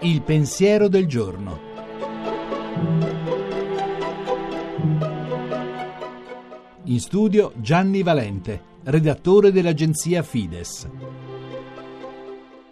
Il pensiero del giorno. In studio Gianni Valente, redattore dell'agenzia Fides.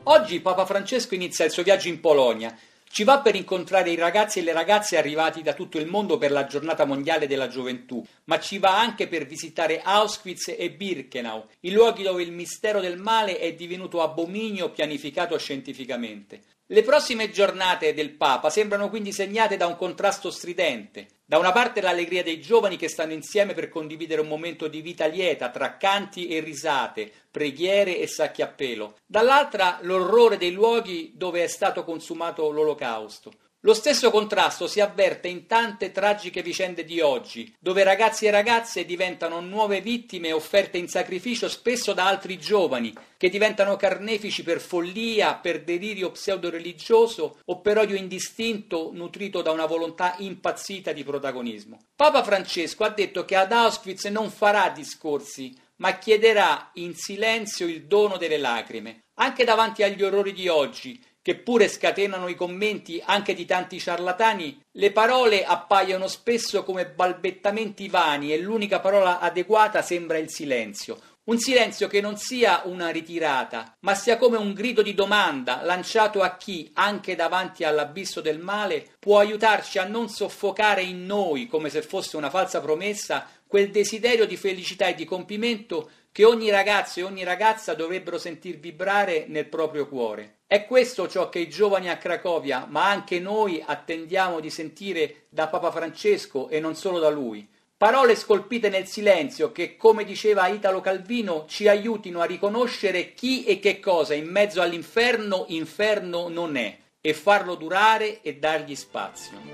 Oggi Papa Francesco inizia il suo viaggio in Polonia. Ci va per incontrare i ragazzi e le ragazze arrivati da tutto il mondo per la giornata mondiale della gioventù, ma ci va anche per visitare Auschwitz e Birkenau, i luoghi dove il mistero del male è divenuto abominio pianificato scientificamente. Le prossime giornate del Papa sembrano quindi segnate da un contrasto stridente. Da una parte l'allegria dei giovani che stanno insieme per condividere un momento di vita lieta tra canti e risate, preghiere e sacchi a pelo. Dall'altra l'orrore dei luoghi dove è stato consumato l'olocausto. Lo stesso contrasto si avverte in tante tragiche vicende di oggi, dove ragazzi e ragazze diventano nuove vittime offerte in sacrificio spesso da altri giovani, che diventano carnefici per follia, per delirio pseudo-religioso o per odio indistinto nutrito da una volontà impazzita di protagonismo. Papa Francesco ha detto che ad Auschwitz non farà discorsi, ma chiederà in silenzio il dono delle lacrime, anche davanti agli orrori di oggi, che pure scatenano i commenti anche di tanti ciarlatani, le parole appaiono spesso come balbettamenti vani e l'unica parola adeguata sembra il silenzio. Un silenzio che non sia una ritirata, ma sia come un grido di domanda lanciato a chi, anche davanti all'abisso del male, può aiutarci a non soffocare in noi, come se fosse una falsa promessa, quel desiderio di felicità e di compimento che ogni ragazzo e ogni ragazza dovrebbero sentir vibrare nel proprio cuore. È questo ciò che i giovani a Cracovia, ma anche noi, attendiamo di sentire da Papa Francesco e non solo da lui. Parole scolpite nel silenzio che, come diceva Italo Calvino, ci aiutino a riconoscere chi e che cosa in mezzo all'inferno inferno non è e farlo durare e dargli spazio.